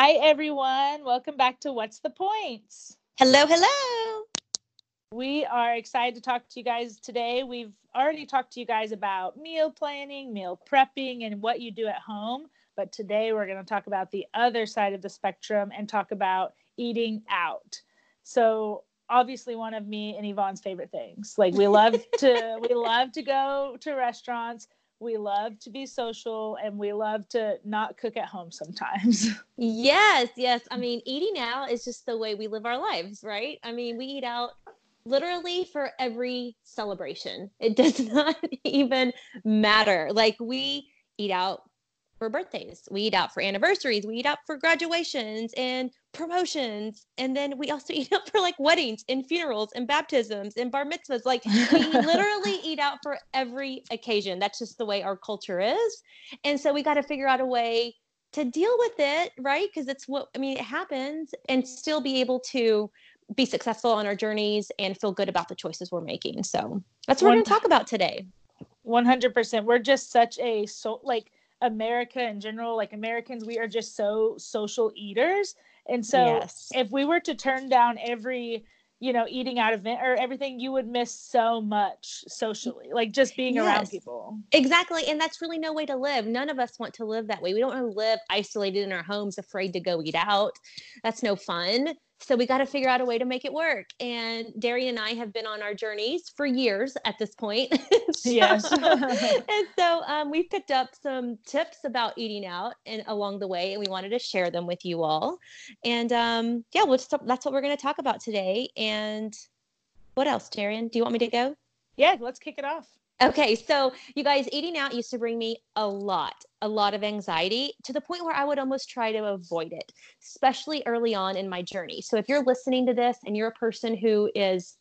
Hi, everyone. Welcome back to What's the Points? Hello, hello. We are excited to talk to you guys today. We've already talked to you guys about meal planning, meal prepping, and what you do at home. But today we're going to talk about the other side of the spectrum and talk about eating out. So, obviously one of me and Yvonne's favorite things. Like we love to we love to go to restaurants we love to be social and we love to not cook at home sometimes. Yes, yes. I mean, eating out is just the way we live our lives, right? I mean, we eat out literally for every celebration. It does not even matter. Like we eat out for birthdays. We eat out for anniversaries. We eat out for graduations and promotions. And then we also eat out for like weddings and funerals and baptisms and bar mitzvahs. Like we literally eat out for every occasion. That's just the way our culture is. And so we got to figure out a way to deal with it, right? Because it's what, I mean, it happens and still be able to be successful on our journeys and feel good about the choices we're making. So that's what we're going to talk about today. 100%. We're just such a, so like, America in general, like Americans, we are just so social eaters. And so yes. if we were to turn down every, you know, eating out event or everything, you would miss so much socially, like just being yes. around people. Exactly. And that's really no way to live. None of us want to live that way. We don't want to live isolated in our homes, afraid to go eat out. That's no fun so we got to figure out a way to make it work. And Darian and I have been on our journeys for years at this point. so, yes. and so um, we picked up some tips about eating out and along the way, and we wanted to share them with you all. And um, yeah, we'll just, that's what we're going to talk about today. And what else, Darian? Do you want me to go? Yeah, let's kick it off. Okay, so you guys, eating out used to bring me a lot, a lot of anxiety to the point where I would almost try to avoid it, especially early on in my journey. So if you're listening to this and you're a person who is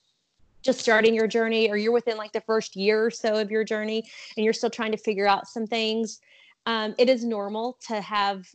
just starting your journey or you're within like the first year or so of your journey and you're still trying to figure out some things, um, it is normal to have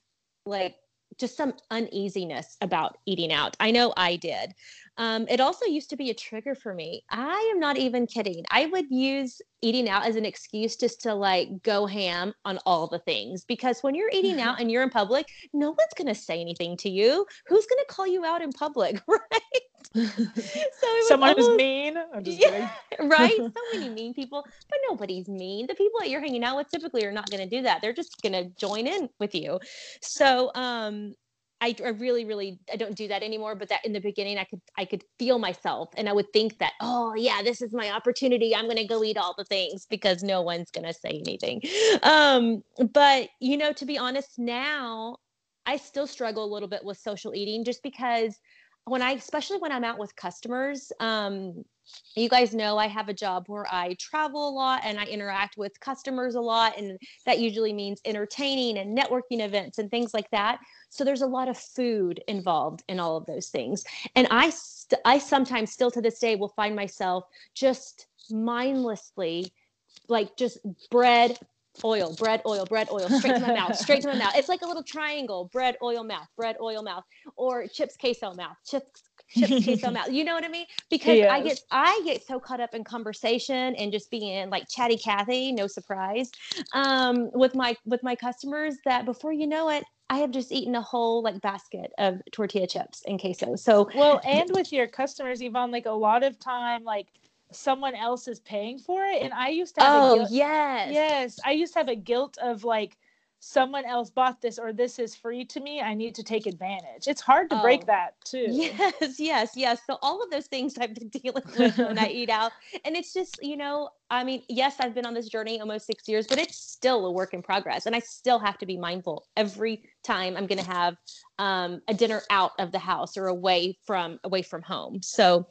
like just some uneasiness about eating out. I know I did. Um, it also used to be a trigger for me. I am not even kidding. I would use eating out as an excuse just to like go ham on all the things because when you're eating out and you're in public, no one's going to say anything to you. Who's going to call you out in public, right? so someone who's mean. I'm just yeah, kidding. right? So many mean people, but nobody's mean. The people that you're hanging out with typically are not going to do that. They're just going to join in with you. So, um, I, I really really i don't do that anymore but that in the beginning i could i could feel myself and i would think that oh yeah this is my opportunity i'm going to go eat all the things because no one's going to say anything um but you know to be honest now i still struggle a little bit with social eating just because when i especially when i'm out with customers um you guys know I have a job where I travel a lot and I interact with customers a lot. And that usually means entertaining and networking events and things like that. So there's a lot of food involved in all of those things. And I, st- I sometimes still to this day will find myself just mindlessly like just bread, oil, bread, oil, bread, oil, straight to my mouth, straight to my mouth. It's like a little triangle, bread, oil, mouth, bread, oil, mouth, or chips, queso, mouth, chips, chips, queso, mouth. You know what I mean? Because yes. I get, I get so caught up in conversation and just being like chatty Cathy, no surprise, um, with my, with my customers that before you know it, I have just eaten a whole like basket of tortilla chips and queso. So well, and with your customers, Yvonne, like a lot of time, like someone else is paying for it and i used to have oh guilt, yes. Yes i used to have a guilt of like someone else bought this or this is free to me i need to take advantage. It's hard to oh, break that too. Yes yes yes. So all of those things i've been dealing with when i eat out and it's just you know I mean, yes, I've been on this journey almost six years, but it's still a work in progress. And I still have to be mindful every time I'm going to have um, a dinner out of the house or away from away from home. So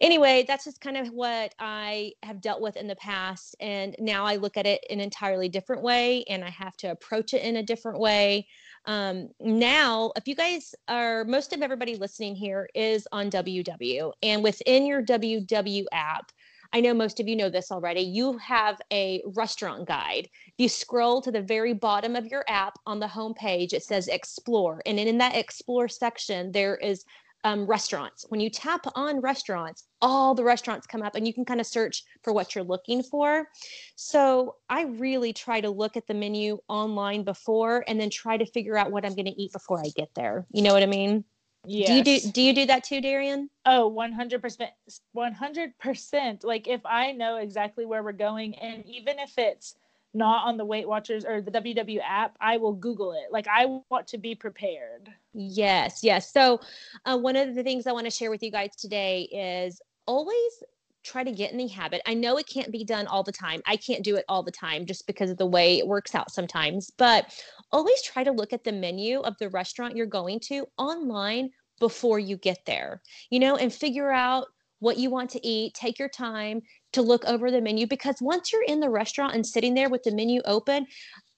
anyway, that's just kind of what I have dealt with in the past. And now I look at it in an entirely different way and I have to approach it in a different way. Um, now, if you guys are, most of everybody listening here is on WW, and within your WW app, I know most of you know this already. You have a restaurant guide. If you scroll to the very bottom of your app on the home page, it says explore. And in that explore section, there is um, restaurants. When you tap on restaurants, all the restaurants come up and you can kind of search for what you're looking for. So I really try to look at the menu online before and then try to figure out what I'm going to eat before I get there. You know what I mean? Do you do do you do that too, Darian? Oh, 100%. 100%. Like if I know exactly where we're going and even if it's not on the Weight Watchers or the WW app, I will Google it. Like I want to be prepared. Yes, yes. So, uh, one of the things I want to share with you guys today is always try to get in the habit. I know it can't be done all the time. I can't do it all the time just because of the way it works out sometimes, but always try to look at the menu of the restaurant you're going to online before you get there, you know, and figure out what you want to eat. Take your time to look over the menu because once you're in the restaurant and sitting there with the menu open,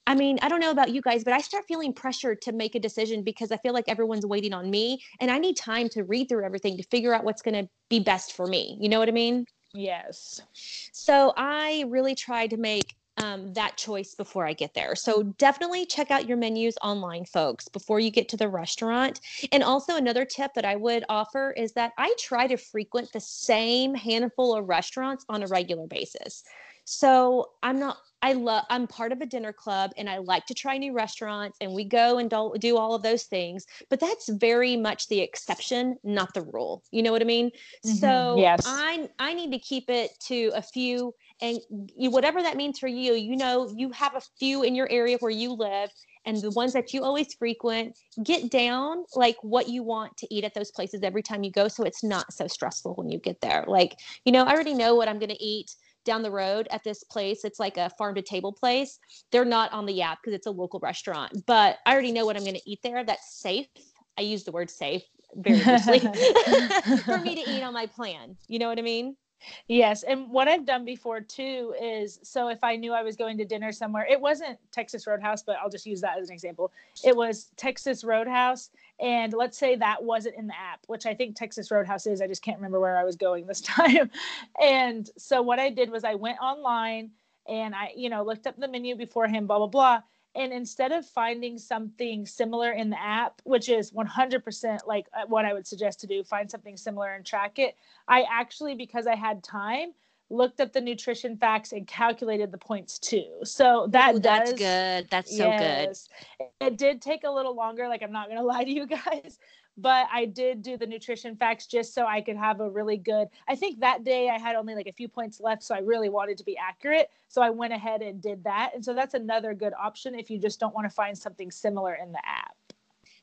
I mean, I don't know about you guys, but I start feeling pressured to make a decision because I feel like everyone's waiting on me and I need time to read through everything to figure out what's going to be best for me. You know what I mean? Yes. So I really try to make um, that choice before I get there. So definitely check out your menus online, folks, before you get to the restaurant. And also, another tip that I would offer is that I try to frequent the same handful of restaurants on a regular basis. So I'm not I love I'm part of a dinner club and I like to try new restaurants and we go and do, do all of those things but that's very much the exception not the rule you know what I mean mm-hmm. so yes. I I need to keep it to a few and you, whatever that means for you you know you have a few in your area where you live and the ones that you always frequent get down like what you want to eat at those places every time you go so it's not so stressful when you get there like you know I already know what I'm going to eat down the road at this place. It's like a farm to table place. They're not on the app because it's a local restaurant, but I already know what I'm going to eat there. That's safe. I use the word safe very loosely for me to eat on my plan. You know what I mean? Yes. And what I've done before too is so if I knew I was going to dinner somewhere, it wasn't Texas Roadhouse, but I'll just use that as an example. It was Texas Roadhouse. And let's say that wasn't in the app, which I think Texas Roadhouse is. I just can't remember where I was going this time. and so what I did was I went online and I, you know, looked up the menu beforehand, blah, blah, blah and instead of finding something similar in the app which is 100% like uh, what i would suggest to do find something similar and track it i actually because i had time looked up the nutrition facts and calculated the points too so that Ooh, that's good that's so yes, good it did take a little longer like i'm not gonna lie to you guys but I did do the nutrition facts just so I could have a really good. I think that day I had only like a few points left, so I really wanted to be accurate. So I went ahead and did that. And so that's another good option if you just don't want to find something similar in the app.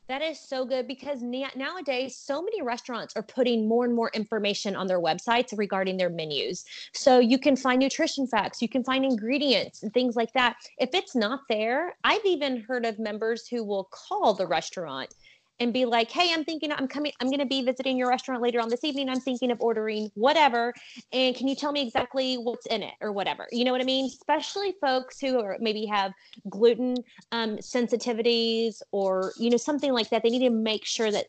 That is so good because nowadays, so many restaurants are putting more and more information on their websites regarding their menus. So you can find nutrition facts, you can find ingredients and things like that. If it's not there, I've even heard of members who will call the restaurant and be like, hey, I'm thinking I'm coming, I'm going to be visiting your restaurant later on this evening. I'm thinking of ordering whatever. And can you tell me exactly what's in it or whatever? You know what I mean? Especially folks who are maybe have gluten um, sensitivities or, you know, something like that. They need to make sure that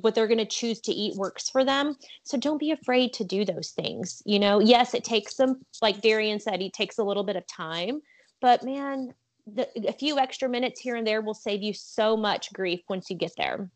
what they're going to choose to eat works for them. So don't be afraid to do those things. You know, yes, it takes them, like Darian said, he takes a little bit of time, but man, the, a few extra minutes here and there will save you so much grief once you get there.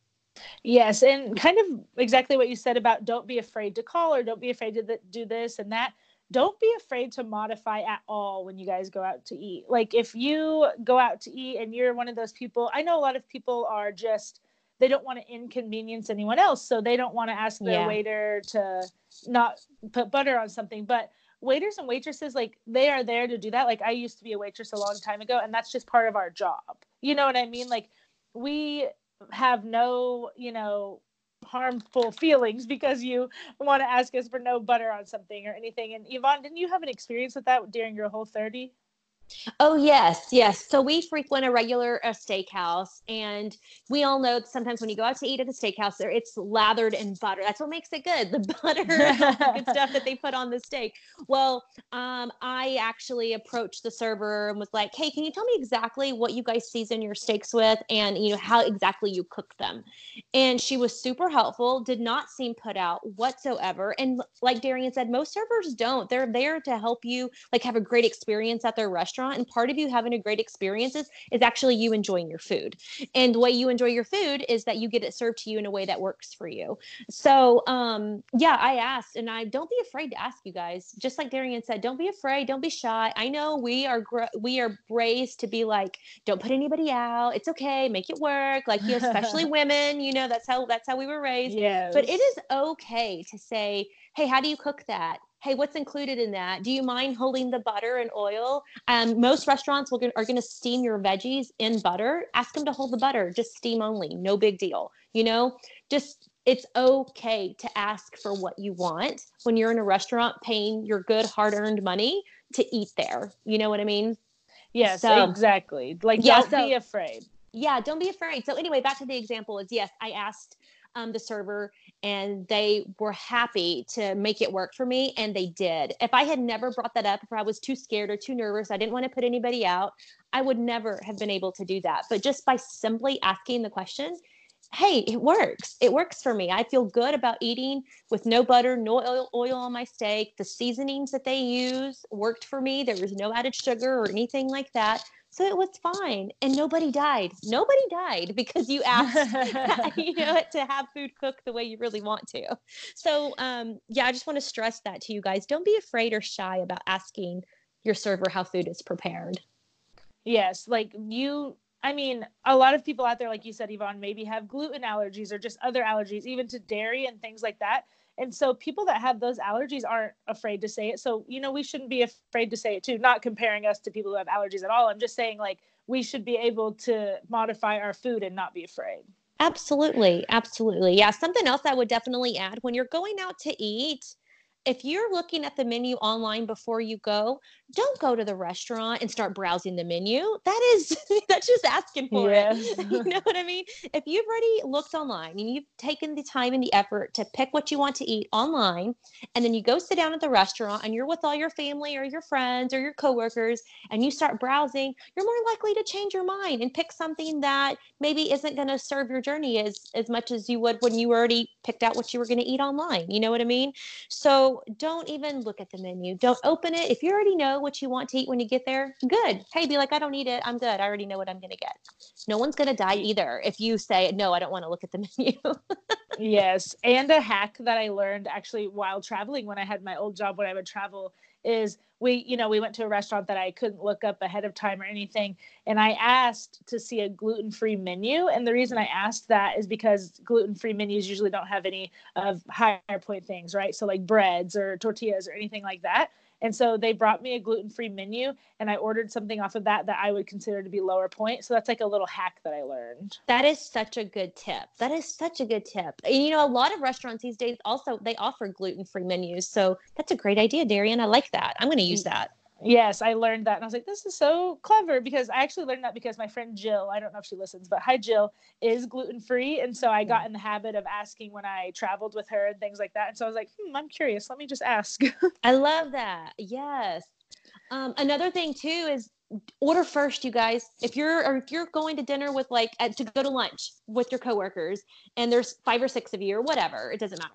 Yes, and kind of exactly what you said about don't be afraid to call or don't be afraid to th- do this and that. Don't be afraid to modify at all when you guys go out to eat. Like if you go out to eat and you're one of those people, I know a lot of people are just they don't want to inconvenience anyone else, so they don't want to ask their yeah. waiter to not put butter on something, but waiters and waitresses like they are there to do that. Like i used to be a waitress a long time ago and that's just part of our job. You know what i mean? Like we have no you know harmful feelings because you want to ask us for no butter on something or anything. And yvonne didn't you have an experience with that during your whole 30 Oh yes, yes. So we frequent a regular a steakhouse, and we all know that sometimes when you go out to eat at a steakhouse, there it's lathered in butter. That's what makes it good. The butter, the good stuff that they put on the steak. Well, um, I actually approached the server and was like, "Hey, can you tell me exactly what you guys season your steaks with, and you know how exactly you cook them?" And she was super helpful. Did not seem put out whatsoever. And like Darian said, most servers don't. They're there to help you, like have a great experience at their restaurant restaurant and part of you having a great experiences is actually you enjoying your food. And the way you enjoy your food is that you get it served to you in a way that works for you. So, um, yeah, I asked and I don't be afraid to ask you guys. Just like Darian said, don't be afraid, don't be shy. I know we are gr- we are raised to be like don't put anybody out. It's okay, make it work. Like you especially women, you know, that's how that's how we were raised. Yeah. But it is okay to say, "Hey, how do you cook that?" Hey, what's included in that? Do you mind holding the butter and oil? Um, most restaurants will, are going to steam your veggies in butter. Ask them to hold the butter, just steam only, no big deal. You know, just it's okay to ask for what you want when you're in a restaurant paying your good hard earned money to eat there. You know what I mean? Yes, so, exactly. Like, yeah, don't so, be afraid. Yeah, don't be afraid. So, anyway, back to the example is yes, I asked um, the server and they were happy to make it work for me and they did. If i had never brought that up if i was too scared or too nervous i didn't want to put anybody out i would never have been able to do that. But just by simply asking the question hey it works. It works for me. I feel good about eating with no butter no oil, oil on my steak. The seasonings that they use worked for me. There was no added sugar or anything like that so it was fine and nobody died. Nobody died because you asked you know to have food cooked the way you really want to. So um yeah, I just want to stress that to you guys. Don't be afraid or shy about asking your server how food is prepared. Yes, like you I mean, a lot of people out there, like you said, Yvonne, maybe have gluten allergies or just other allergies, even to dairy and things like that. And so people that have those allergies aren't afraid to say it. So, you know, we shouldn't be afraid to say it too. Not comparing us to people who have allergies at all. I'm just saying, like, we should be able to modify our food and not be afraid. Absolutely. Absolutely. Yeah. Something else I would definitely add when you're going out to eat, if you're looking at the menu online before you go, don't go to the restaurant and start browsing the menu. That is that's just asking for yes. it. you know what I mean? If you've already looked online and you've taken the time and the effort to pick what you want to eat online, and then you go sit down at the restaurant and you're with all your family or your friends or your coworkers and you start browsing, you're more likely to change your mind and pick something that maybe isn't going to serve your journey as as much as you would when you already picked out what you were going to eat online. You know what I mean? So don't even look at the menu. Don't open it. If you already know what you want to eat when you get there, good. Hey, be like, I don't need it. I'm good. I already know what I'm going to get. No one's going to die either if you say, no, I don't want to look at the menu. yes. And a hack that I learned actually while traveling when I had my old job when I would travel is we you know we went to a restaurant that i couldn't look up ahead of time or anything and i asked to see a gluten-free menu and the reason i asked that is because gluten-free menus usually don't have any of higher point things right so like breads or tortillas or anything like that and so they brought me a gluten free menu and I ordered something off of that that I would consider to be lower point. So that's like a little hack that I learned. That is such a good tip. That is such a good tip. And you know, a lot of restaurants these days also they offer gluten free menus. So that's a great idea, Darian. I like that. I'm going to use mm. that. Yes, I learned that. And I was like, this is so clever because I actually learned that because my friend Jill, I don't know if she listens, but hi, Jill, is gluten free. And so I got mm. in the habit of asking when I traveled with her and things like that. And so I was like, hmm, I'm curious. Let me just ask. I love that. Yes. Um, another thing too is order first you guys if you're or if you're going to dinner with like to go to lunch with your coworkers and there's five or six of you or whatever it doesn't matter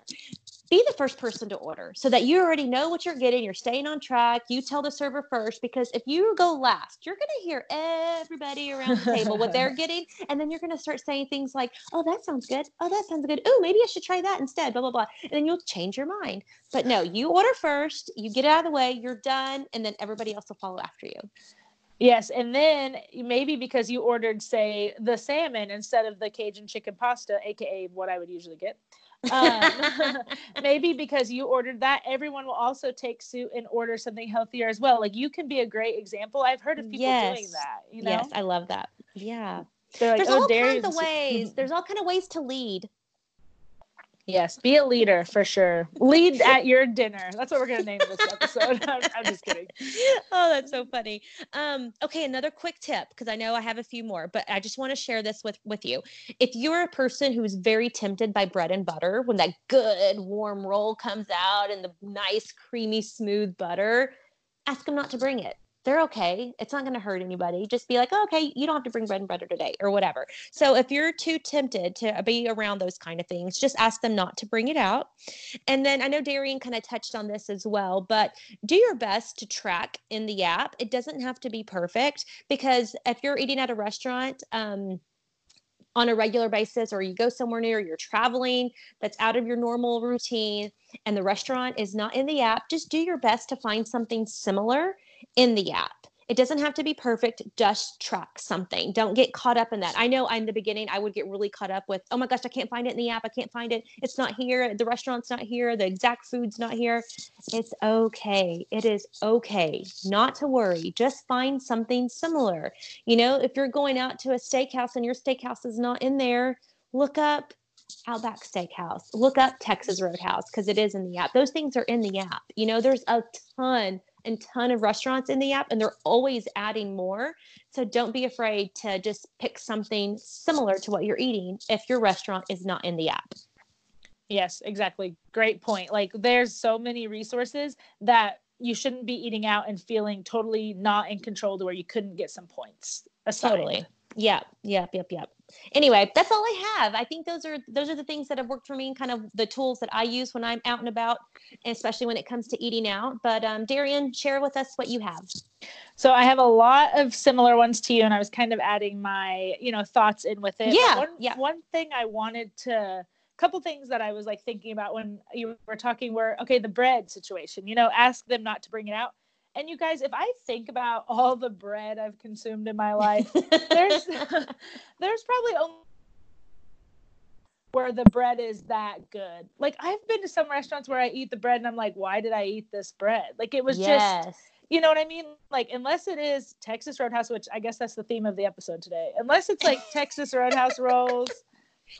be the first person to order so that you already know what you're getting. You're staying on track. You tell the server first because if you go last, you're going to hear everybody around the table what they're getting. And then you're going to start saying things like, oh, that sounds good. Oh, that sounds good. Oh, maybe I should try that instead, blah, blah, blah. And then you'll change your mind. But no, you order first, you get it out of the way, you're done, and then everybody else will follow after you. Yes, and then maybe because you ordered, say, the salmon instead of the Cajun chicken pasta, aka what I would usually get, um, maybe because you ordered that, everyone will also take suit and order something healthier as well. Like you can be a great example. I've heard of people yes. doing that. You know? Yes, I love that. Yeah. Like, There's oh, all kinds of ways. There's all kind of ways to lead. Yes, be a leader for sure. Lead at your dinner. That's what we're gonna name this episode. I'm, I'm, just kidding. Oh, that's so funny. Um, okay, another quick tip because I know I have a few more, but I just want to share this with with you. If you're a person who's very tempted by bread and butter, when that good warm roll comes out and the nice creamy smooth butter, ask them not to bring it they're okay. It's not going to hurt anybody. Just be like, oh, okay, you don't have to bring bread and butter today or whatever. So if you're too tempted to be around those kind of things, just ask them not to bring it out. And then I know Darian kind of touched on this as well, but do your best to track in the app. It doesn't have to be perfect because if you're eating at a restaurant, um, on a regular basis or you go somewhere new or you're traveling that's out of your normal routine and the restaurant is not in the app just do your best to find something similar in the app. It doesn't have to be perfect, just track something. Don't get caught up in that. I know in the beginning I would get really caught up with, oh my gosh, I can't find it in the app. I can't find it. It's not here. The restaurant's not here. The exact food's not here. It's okay. It is okay not to worry. Just find something similar. You know, if you're going out to a steakhouse and your steakhouse is not in there, look up Outback Steakhouse. Look up Texas Roadhouse because it is in the app. Those things are in the app. You know, there's a ton and ton of restaurants in the app and they're always adding more. So don't be afraid to just pick something similar to what you're eating if your restaurant is not in the app. Yes, exactly. Great point. Like there's so many resources that you shouldn't be eating out and feeling totally not in control to where you couldn't get some points. Assigned. Totally. Yeah. Yep. Yep. Yep anyway that's all i have. I think those are those are the things that have worked for me and kind of the tools that i use when i'm out and about especially when it comes to eating out. But um, darian share with us what you have. So i have a lot of similar ones to you and i was kind of adding my you know thoughts in with it. Yeah one, yeah. one thing i wanted to a couple things that i was like thinking about when you were talking were okay the bread situation you know ask them not to bring it out and you guys, if I think about all the bread I've consumed in my life, there's there's probably only where the bread is that good. Like I've been to some restaurants where I eat the bread and I'm like, why did I eat this bread? Like it was yes. just you know what I mean? Like unless it is Texas Roadhouse, which I guess that's the theme of the episode today. Unless it's like Texas Roadhouse rolls.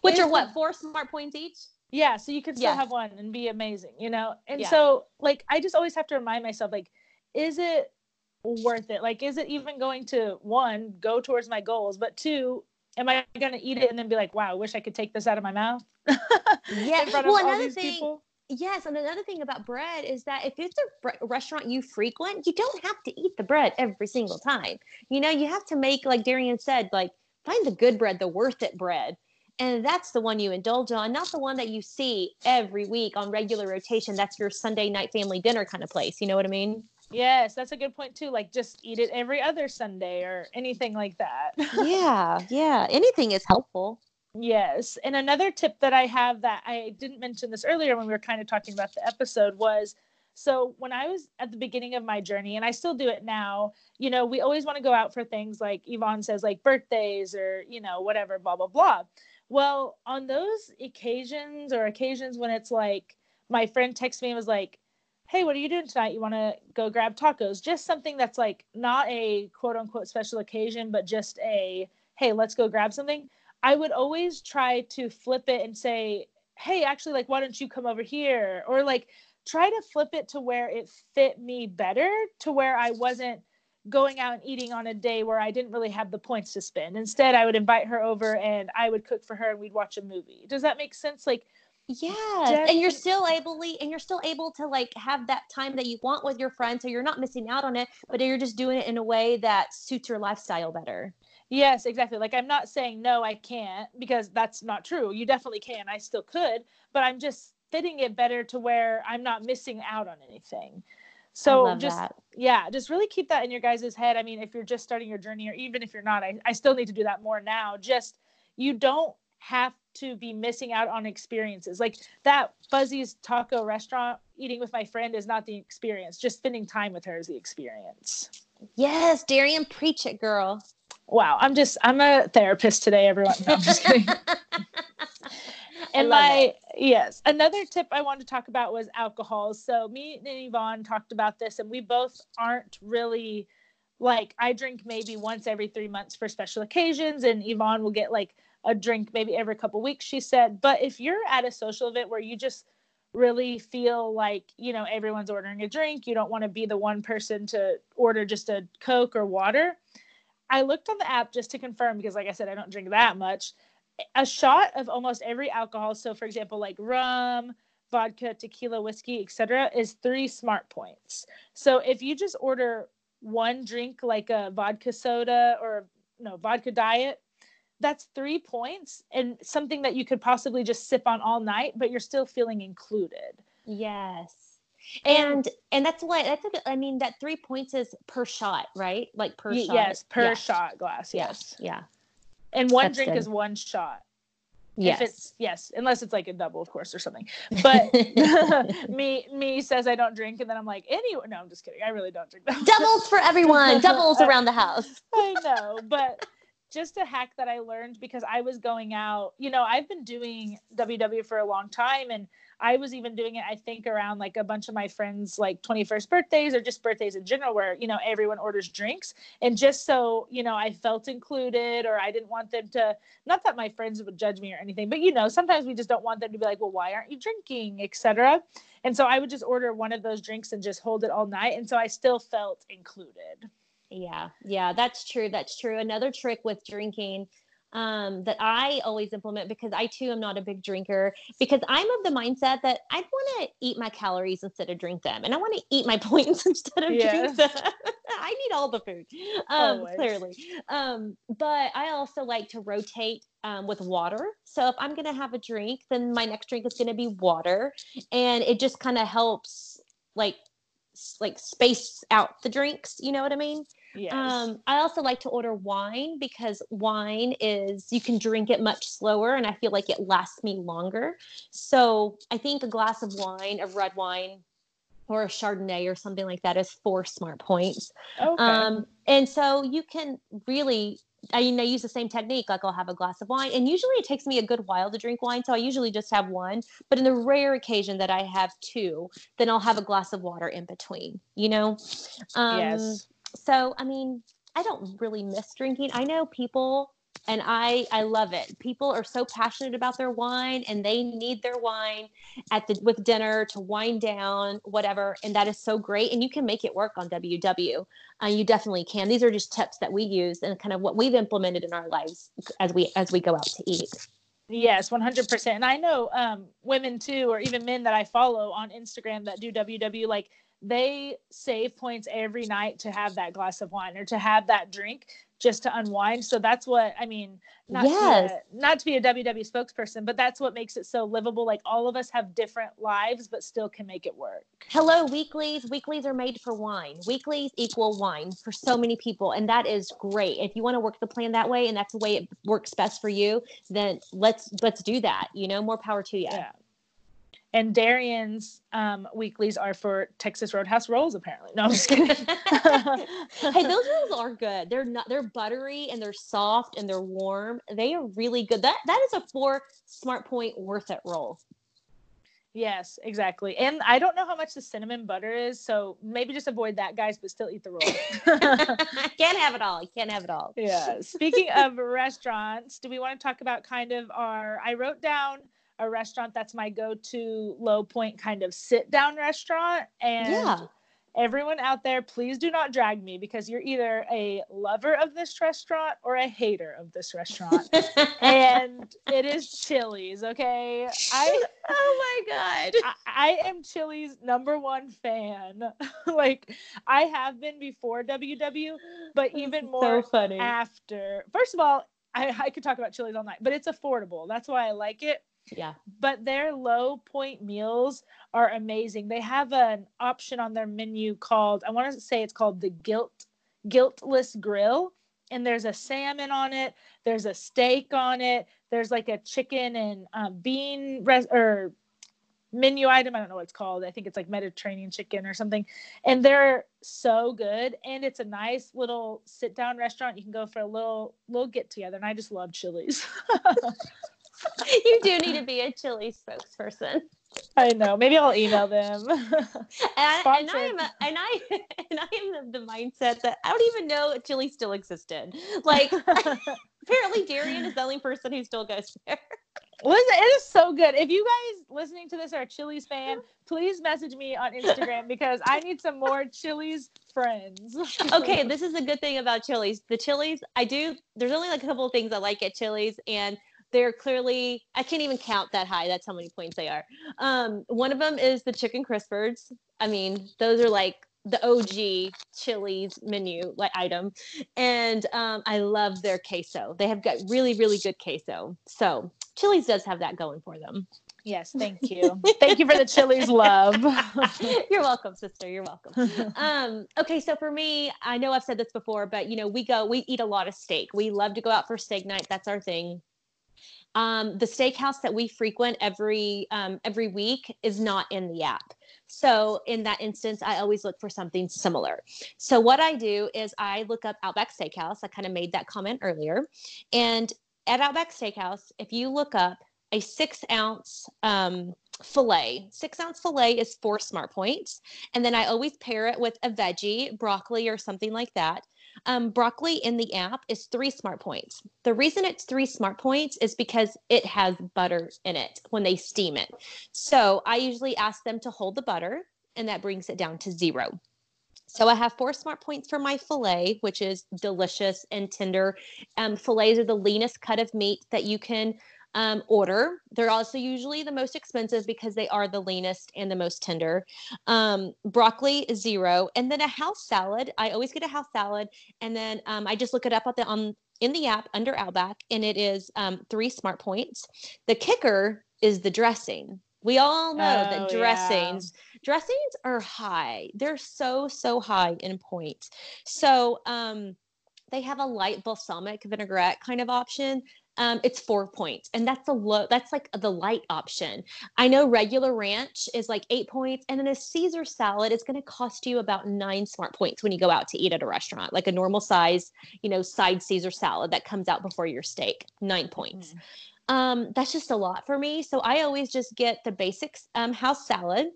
Which are what, four smart points each? Yeah, so you can still have one and be amazing, you know? And yeah. so like I just always have to remind myself like is it worth it? Like, is it even going to one go towards my goals, but two, am I going to eat it and then be like, wow, I wish I could take this out of my mouth? yeah. well, another thing. People? Yes, and another thing about bread is that if it's a restaurant you frequent, you don't have to eat the bread every single time. You know, you have to make, like Darian said, like find the good bread, the worth it bread. And that's the one you indulge on, not the one that you see every week on regular rotation. That's your Sunday night family dinner kind of place. You know what I mean? Yes, that's a good point too. Like just eat it every other Sunday or anything like that. yeah, yeah. Anything is helpful. Yes. And another tip that I have that I didn't mention this earlier when we were kind of talking about the episode was so when I was at the beginning of my journey, and I still do it now, you know, we always want to go out for things like Yvonne says, like birthdays or, you know, whatever, blah, blah, blah. Well, on those occasions or occasions when it's like my friend texts me and was like, hey, what are you doing tonight? You want to go grab tacos? Just something that's like not a quote unquote special occasion, but just a, hey, let's go grab something. I would always try to flip it and say, hey, actually, like, why don't you come over here? Or like, try to flip it to where it fit me better, to where I wasn't going out and eating on a day where I didn't really have the points to spend. Instead, I would invite her over and I would cook for her and we'd watch a movie. Does that make sense? Like, yeah and you're still able and you're still able to like have that time that you want with your friends so you're not missing out on it but you're just doing it in a way that suits your lifestyle better. Yes exactly like i'm not saying no i can't because that's not true you definitely can i still could but i'm just fitting it better to where i'm not missing out on anything. So just that. yeah just really keep that in your guys' head i mean if you're just starting your journey or even if you're not I, I still need to do that more now just you don't have to be missing out on experiences. Like that Fuzzy's taco restaurant eating with my friend is not the experience. Just spending time with her is the experience. Yes, Darian, preach it, girl. Wow, I'm just I'm a therapist today, everyone. No, I'm just kidding. and my it. yes, another tip I wanted to talk about was alcohol. So me and Yvonne talked about this, and we both aren't really like I drink maybe once every three months for special occasions, and Yvonne will get like a drink maybe every couple weeks she said. But if you're at a social event where you just really feel like you know everyone's ordering a drink you don't want to be the one person to order just a coke or water i looked on the app just to confirm because like i said i don't drink that much a shot of almost every alcohol. So for example like rum vodka tequila whiskey etc is three smart points. So if you just order one drink like a vodka soda or no vodka diet, that's three points and something that you could possibly just sip on all night, but you're still feeling included. Yes. And and that's what that's a, I mean that three points is per shot, right? Like per Y- shot. Yes, per Yeah. shot glass. Yes. Yeah. And one That's drink good. is one shot. Yes. If it's yes, unless it's like a double, of course, or something. But me me says I don't drink, and then I'm like, anyway, no, I'm just kidding. I really don't drink that. doubles for everyone. Doubles around the house. I know, but just a hack that I learned because I was going out, you know, I've been doing WW for a long time and I was even doing it, I think, around like a bunch of my friends' like 21st birthdays or just birthdays in general, where, you know, everyone orders drinks. And just so, you know, I felt included or I didn't want them to, not that my friends would judge me or anything, but, you know, sometimes we just don't want them to be like, well, why aren't you drinking, etc. And so I would just order one of those drinks and just hold it all night. And so I still felt included. Yeah, yeah, that's true. That's true. Another trick with drinking um, that I always implement because I too am not a big drinker because I'm of the mindset that I want to eat my calories instead of drink them, and I want to eat my points instead of Yes. drink them. I need all the food, um, Always. clearly. Um, but I also like to rotate um, with water. So if I'm gonna have a drink, then my next drink is gonna be water, and it just kind of helps like like space out the drinks. You know what I mean? Yes. Um, I also like to order wine because wine is you can drink it much slower, and I feel like it lasts me longer. So I think a glass of wine, of red wine, or a Chardonnay or something like that is four smart points. okay. Um, and so you can really, I mean, I use the same technique. Like I'll have a glass of wine, and usually it takes me a good while to drink wine. So I usually just have one. But in the rare occasion that I have two, then I'll have a glass of water in between. You know. Um, yes. So I mean, I don't really miss drinking. I know people. And I, I love it. People are so passionate about their wine, and they need their wine at the with dinner to wind down, whatever. And that is so great. And you can make it work on WW. Uh, you definitely can. These are just tips that we use and kind of what we've implemented in our lives as we as we go out to eat. Yes, 100%. And I know um, women too, or even men that I follow on Instagram that do WW, like they save points every night to have that glass of wine or to have that drink just to unwind. So that's what I mean. Not Yes. to be a, not to be a WW spokesperson, but that's what makes it so livable. Like all of us have different lives, but still can make it work. Hello, weeklies. Weeklies are made for wine. Weeklies equal wine for so many people, and that is great. If you want to work the plan that way, and that's the way it works best for you, then let's let's do that. You know, more power to you. Yeah. And Darian's um, weeklies are for Texas Roadhouse rolls, apparently. No, I'm just kidding. hey, those rolls are good. They're not. They're buttery and they're soft and they're warm. They are really good. That that is a four smart point worth it roll. Yes, exactly. And I don't know how much the cinnamon butter is, so maybe just avoid that, guys, but still eat the roll. can't have it all. You can't have it all. yeah. Speaking of restaurants, do we want to talk about kind of our? I wrote down a restaurant that's my go-to low point kind of sit-down restaurant, and Yeah. everyone out there, please do not drag me because you're either a lover of this restaurant or a hater of this restaurant. and it is Chili's, okay? I oh my god. I, I am Chili's number one fan. like I have been before WW, but even more so funny. after. First of all, I, I could talk about Chili's all night, but it's affordable. That's why I like it. Yeah. But their low point meals are amazing. They have an option on their menu called I want to say it's called the guilt guiltless grill. And there's a salmon on it. There's a steak on it. There's like a chicken and um, bean res- or menu item. I don't know what it's called. I think it's like Mediterranean chicken or something. And they're so good. And it's a nice little sit down restaurant. You can go for a little little get together. And I just love Chili's. you do need to be a chili spokesperson. I know. Maybe I'll email them. And I, and I am a, and I and I am of the mindset that I don't even know chili still existed. Like apparently Darian is the only person who still goes there. Listen, it is so good. If you guys listening to this are a Chili's fan, please message me on Instagram because I need some more Chili's friends. Okay, this is a good thing about Chili's. The Chili's, I do. There's only like a couple of things I like at Chili's, and they're clearly I can't even count that high. That's how many points they are. Um, one of them is the chicken crispers. I mean, those are like the OG Chili's menu like item, and um, I love their queso. They have got really really good queso. So Chili's does have that going for them. Yes, thank you. thank you for the Chili's love. You're welcome, sister. You're welcome. Um, okay, so for me, I know I've said this before, but you know, we go, we eat a lot of steak. We love to go out for steak night. That's our thing. Um, the steakhouse that we frequent every um, every week is not in the app. So in that instance, I always look for something similar. So what I do is I look up Outback Steakhouse. I kind of made that comment earlier, and at Outback Steakhouse, if you look up a six ounce um, filet. Six ounce filet is four smart points. And then I always pair it with a veggie, broccoli, or something like that. Um, broccoli in the app is three smart points. The reason it's three smart points is because it has butter in it when they steam it. So I usually ask them to hold the butter, and that brings it down to zero. So I have four smart points for my filet, which is delicious and tender. Um, fillets are the leanest cut of meat that you can um, order. They're also usually the most expensive because they are the leanest and the most tender. Um, broccoli zero, and then a house salad. I always get a house salad, and then um, I just look it up on the on in the app under Outback, and it is um, three smart points. The kicker is the dressing. We all know oh, that dressings yeah. dressings are high. They're so so high in points. So um they have a light balsamic vinaigrette kind of option um, it's four points and that's a low that's like the light option. I know regular ranch is like eight points and then a caesar salad is going to cost you about nine smart points when you go out to eat at a restaurant like a normal size you know side caesar salad that comes out before your steak nine points. Mm. um, that's just a lot for me so i always just get the basics um, house salad.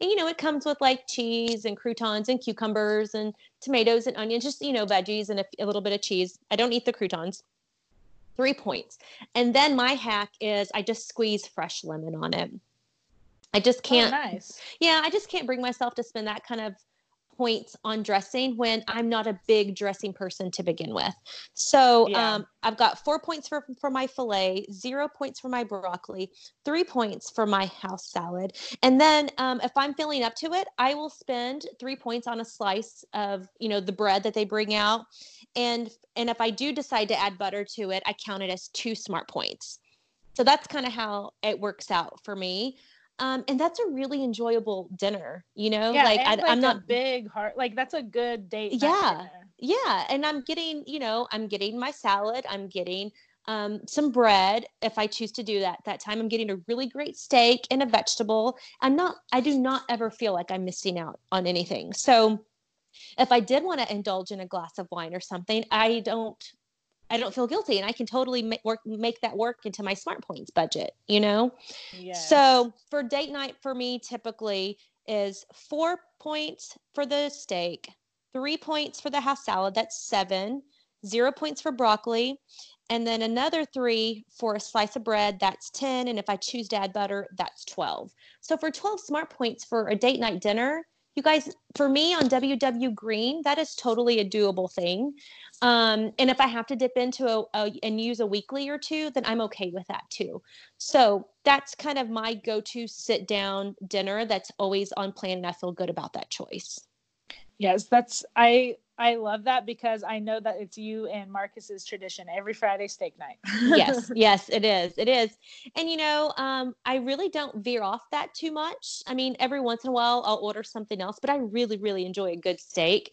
And you know it comes with like cheese and croutons and cucumbers and tomatoes and onions just you know veggies and a, a little bit of cheese. I don't eat the croutons three points. And then my hack is I just squeeze fresh lemon on it. I just oh, can't. Oh, nice. Yeah, I just can't bring myself to spend that kind of points on dressing when I'm not a big dressing person to begin with. So yeah. um, I've got four points for, for my filet, zero points for my broccoli, three points for my house salad. And then um, if I'm feeling up to it, I will spend three points on a slice of, you know, the bread that they bring out. And, and if I do decide to add butter to it, I count it as two smart points. So that's kind of how it works out for me um, and that's a really enjoyable dinner you know yeah, like, I, like i'm not big heart like that's a good date yeah yeah and i'm getting you know i'm getting my salad i'm getting um, some bread if i choose to do that that time. I'm getting a really great steak and a vegetable. I'm not i do not ever feel like i'm missing out on anything. So if i did want to indulge in a glass of wine or something i don't I don't feel guilty and I can totally make work make that work into my smart points budget, you know? Yes. So for date night for me typically is four points for the steak, three points for the house salad, that's seven, zero points for broccoli, and then another three for a slice of bread, that's 10. And if I choose to add butter, that's 12. So for 12 smart points for a date night dinner, you guys, for me on WW Green, that is totally a doable thing. Um, and if I have to dip into a, a, and use a weekly or two, then I'm okay with that too. So that's kind of my go-to sit down dinner. That's always on plan, and I feel good about that choice. Yes, that's I I love that because I know that it's you and Marcus's tradition every Friday steak night. yes, yes, it is. It is. And you know, um, I really don't veer off that too much. I mean, every once in a while I'll order something else, but I really, really enjoy a good steak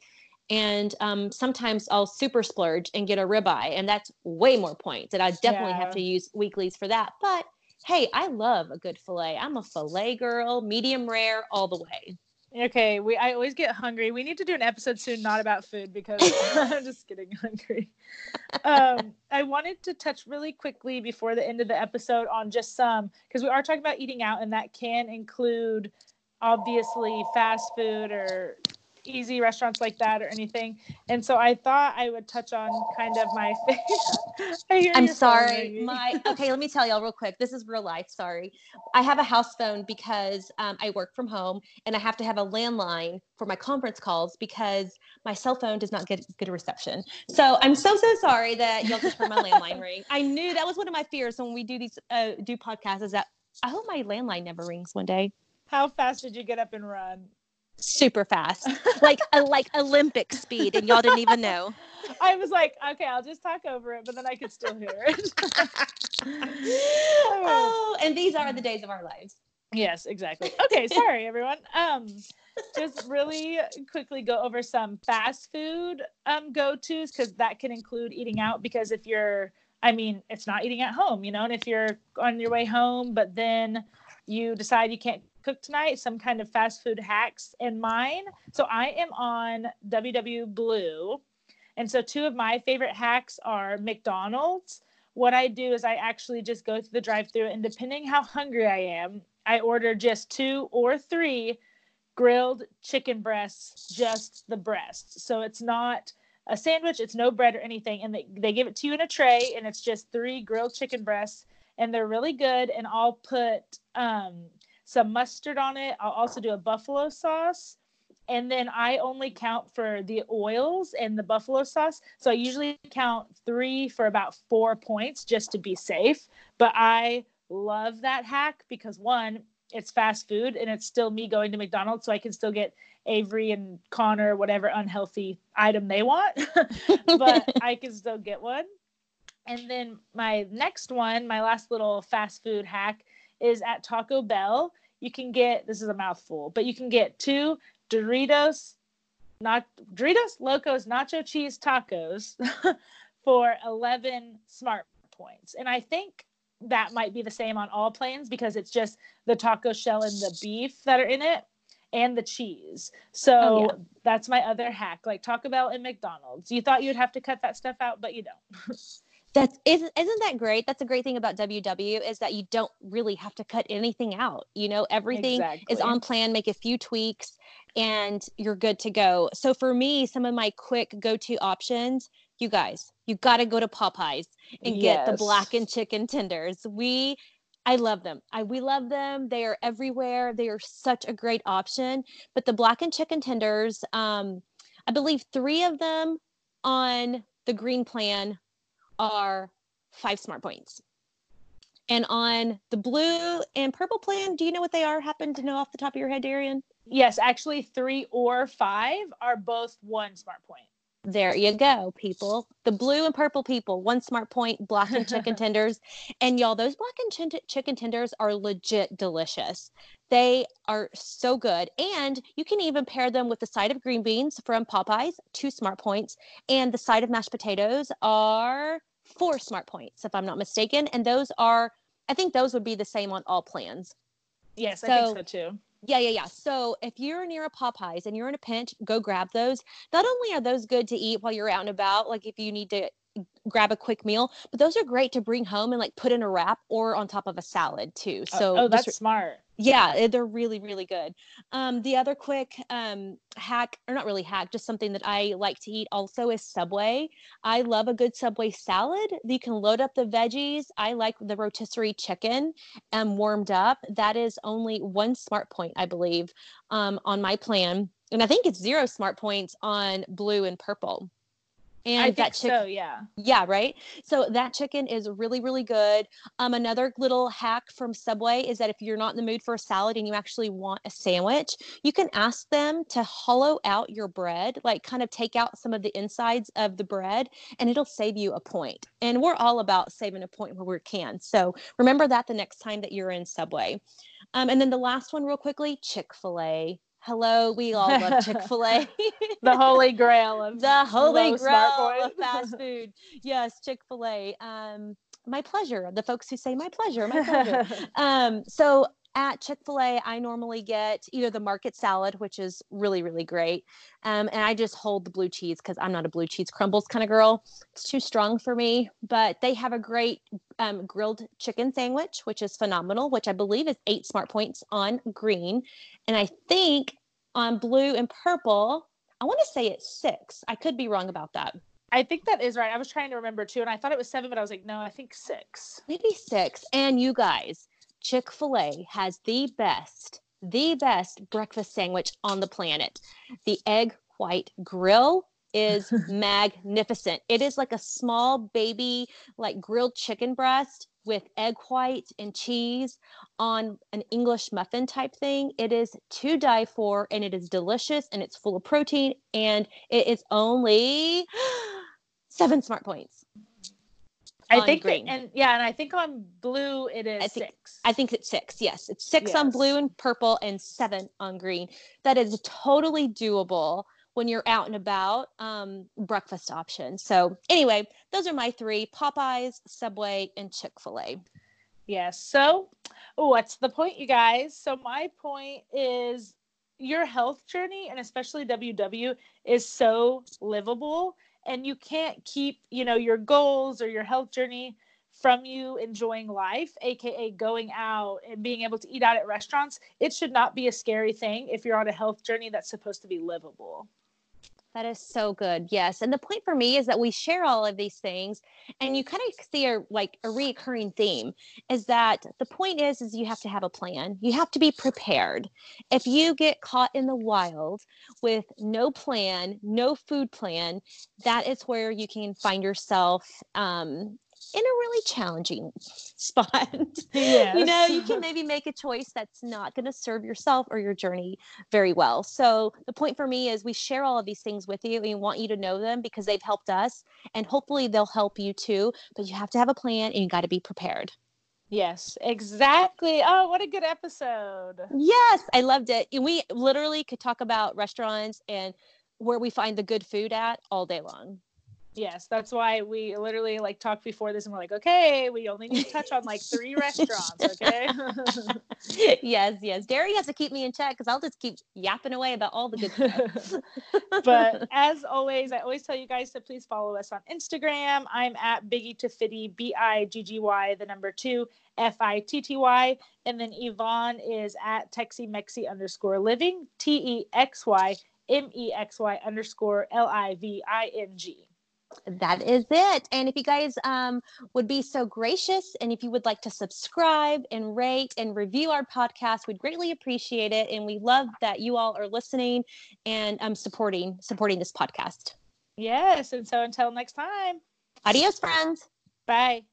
and um, sometimes I'll super splurge and get a ribeye, and that's way more points. And I definitely yeah. have to use weeklies for that. But hey, I love a good fillet. I'm a fillet girl, medium rare, all the way. Okay, we I always get hungry. We need to do an episode soon, not about food, because I'm just getting hungry. Um, I wanted to touch really quickly before the end of the episode on just some because we are talking about eating out, and that can include obviously fast food or easy restaurants like that or anything. And so I thought I would touch on kind of my. I'm sorry. My okay, let me tell y'all real quick. This is real life. Sorry. I have a house phone because um, I work from home and I have to have a landline for my conference calls because my cell phone does not get good reception. So I'm so so sorry that y'all just heard my landline ring. I knew that was one of my fears when we do these uh, do podcasts is that I hope my landline never rings one day. How fast did you get up and run? Super fast, like a, like Olympic speed, and y'all didn't even know. I was like, okay, I'll just talk over it, but then I could still hear it. oh, and these are the days of our lives. Yes, exactly. Okay, sorry everyone. Um, just really quickly go over some fast food um go-tos because that can include eating out. Because if you're, I mean, it's not eating at home, you know, and if you're on your way home, but then you decide you can't cook tonight, some kind of fast food hacks. And mine, so I am on WW Blue, and so two of my favorite hacks are McDonald's. What I do is I actually just go to the drive-through, and depending how hungry I am, I order just two or three grilled chicken breasts, just the breasts. So it's not a sandwich, it's no bread or anything. And they, they give it to you in a tray, and it's just three grilled chicken breasts, and they're really good. And I'll put um, some mustard on it. I'll also do a buffalo sauce. And then I only count for the oils and the buffalo sauce. So I usually count three for about four points just to be safe. But I love that hack because one, it's fast food and it's still me going to McDonald's, so I can still get Avery and Connor whatever unhealthy item they want, but I can still get one. And then my next one, my last little fast food hack is at Taco Bell. You can get this is a mouthful, but you can get two Doritos, not Doritos Locos Nacho Cheese Tacos for 11 smart points. And I think that might be the same on all planes because it's just the taco shell and the beef that are in it and the cheese. So oh, yeah. that's my other hack, like Taco Bell and McDonald's. You thought you'd have to cut that stuff out, but you don't. that's isn't, isn't that great that's a great thing about ww is that you don't really have to cut anything out you know everything exactly. is on plan make a few tweaks and you're good to go so for me some of my quick go-to options you guys, you got to go to Popeyes and yes. get the blackened chicken tenders. We I love them. I we love them. They are everywhere. They are such a great option. But the blackened chicken tenders, um, I believe three of them on the green plan are five smart points. And on the blue and purple plan, do you know what they are? Happen to know off the top of your head, Darian? Yes, actually, three or five are both one smart point. There you go, people. The blue and purple people, one smart point, blackened chicken tenders. And y'all, those blackened ch- chicken tenders are legit delicious. They are so good. And you can even pair them with the side of green beans from Popeyes, two smart points. And the side of mashed potatoes are four smart points, if I'm not mistaken. And those are, I think those would be the same on all plans. Yes, so, I think so too. Yeah, yeah, yeah. So if you're near a Popeyes and you're in a pinch, go grab those. Not only are those good to eat while you're out and about, like if you need to grab a quick meal, but those are great to bring home and like put in a wrap or on top of a salad too. Oh, so oh, that's smart. Yeah, eh, they're really really good. Um, the other quick um, hack, or not really hack, just something that I like to eat also is Subway. I love a good Subway salad. You can load up the veggies. I like the rotisserie chicken um, warmed up. That is only one smart point, I believe, um, on my plan. And I think it's zero smart points on blue and purple and I that chicken so, yeah. Yeah right? So that chicken is really really good. Um another little hack from subway is that if you're not in the mood for a salad and you actually want a sandwich you can ask them to hollow out your bread like kind of take out some of the insides of the bread and it'll save you a point. And we're all about saving a point where we can. So remember that the next time that you're in subway. Um, and then the last one real quickly chick-fil-a Hello, we all love Chick Fil A. the holy grail of the holy grail of fast food. Yes, Chick Fil A. Um, my pleasure. The folks who say my pleasure, my pleasure. um, so at Chick fil A, I normally get either the market salad, which is really, really great. Um, and I just hold the blue cheese because I'm not a blue cheese crumbles kind of girl. It's too strong for me. But they have a great um, grilled chicken sandwich, which is phenomenal, which I believe is eight smart points on green. And I think on blue and purple, I want to say it's six. I could be wrong about that. I think that is right. I was trying to remember too, and I thought it was seven, but I was like, no, I think six. Maybe six. And you guys, Chick fil A has the best, the best breakfast sandwich on the planet. The egg white grill is magnificent. It is like a small baby, like grilled chicken breast with egg white and cheese on an English muffin type thing. It is to die for and it is delicious and it's full of protein and it is only seven smart points. I think green. That, and yeah, and I think on blue it is I think, six. I think it's six. Yes, it's six yes. on blue and purple, and seven on green. That is totally doable when you're out and about um, breakfast options. So anyway, those are my three: Popeyes, Subway, and Chick Fil A. Yes. So, what's the point, you guys? So my point is your health journey, and especially WW, is so livable, and you can't keep, you know, your goals or your health journey from you enjoying life, aka going out and being able to eat out at restaurants. It should not be a scary thing if you're on a health journey that's supposed to be livable. That is so good. Yes. And the point for me is that we share all of these things and you kind of see a like a recurring theme is that the point is is you have to have a plan. You have to be prepared. If you get caught in the wild with no plan, no food plan, that is where you can find yourself um, in a really challenging spot. Yes. you know, you can maybe make a choice that's not going to serve yourself or your journey very well. So the point for me is we share all of these things with you we want you to know them because they've helped us and hopefully they'll help you too. But you have to have a plan and you got to be prepared. Yes, exactly. Oh, what a good episode. Yes, I loved it. We literally could talk about restaurants and where we find the good food at all day long. Yes, that's why we literally like talked before this and we're like, okay, we only need to touch on like three restaurants, okay? yes, yes. Derry has to keep me in check because I'll just keep yapping away about all the good stuff. but as always, I always tell you guys to please follow us on Instagram. I'm at Biggy to Fitty, B I G G Y, the number two, F I T T Y. And then Yvonne is at Texy Mexy underscore living, T E X Y M E X Y underscore L I V I N G that is it. And if you guys um, would be so gracious and if you would like to subscribe and rate and review our podcast, we'd greatly appreciate it. And we love that you all are listening and um, supporting supporting this podcast. Yes. And so until next time. Adios, friends. Bye.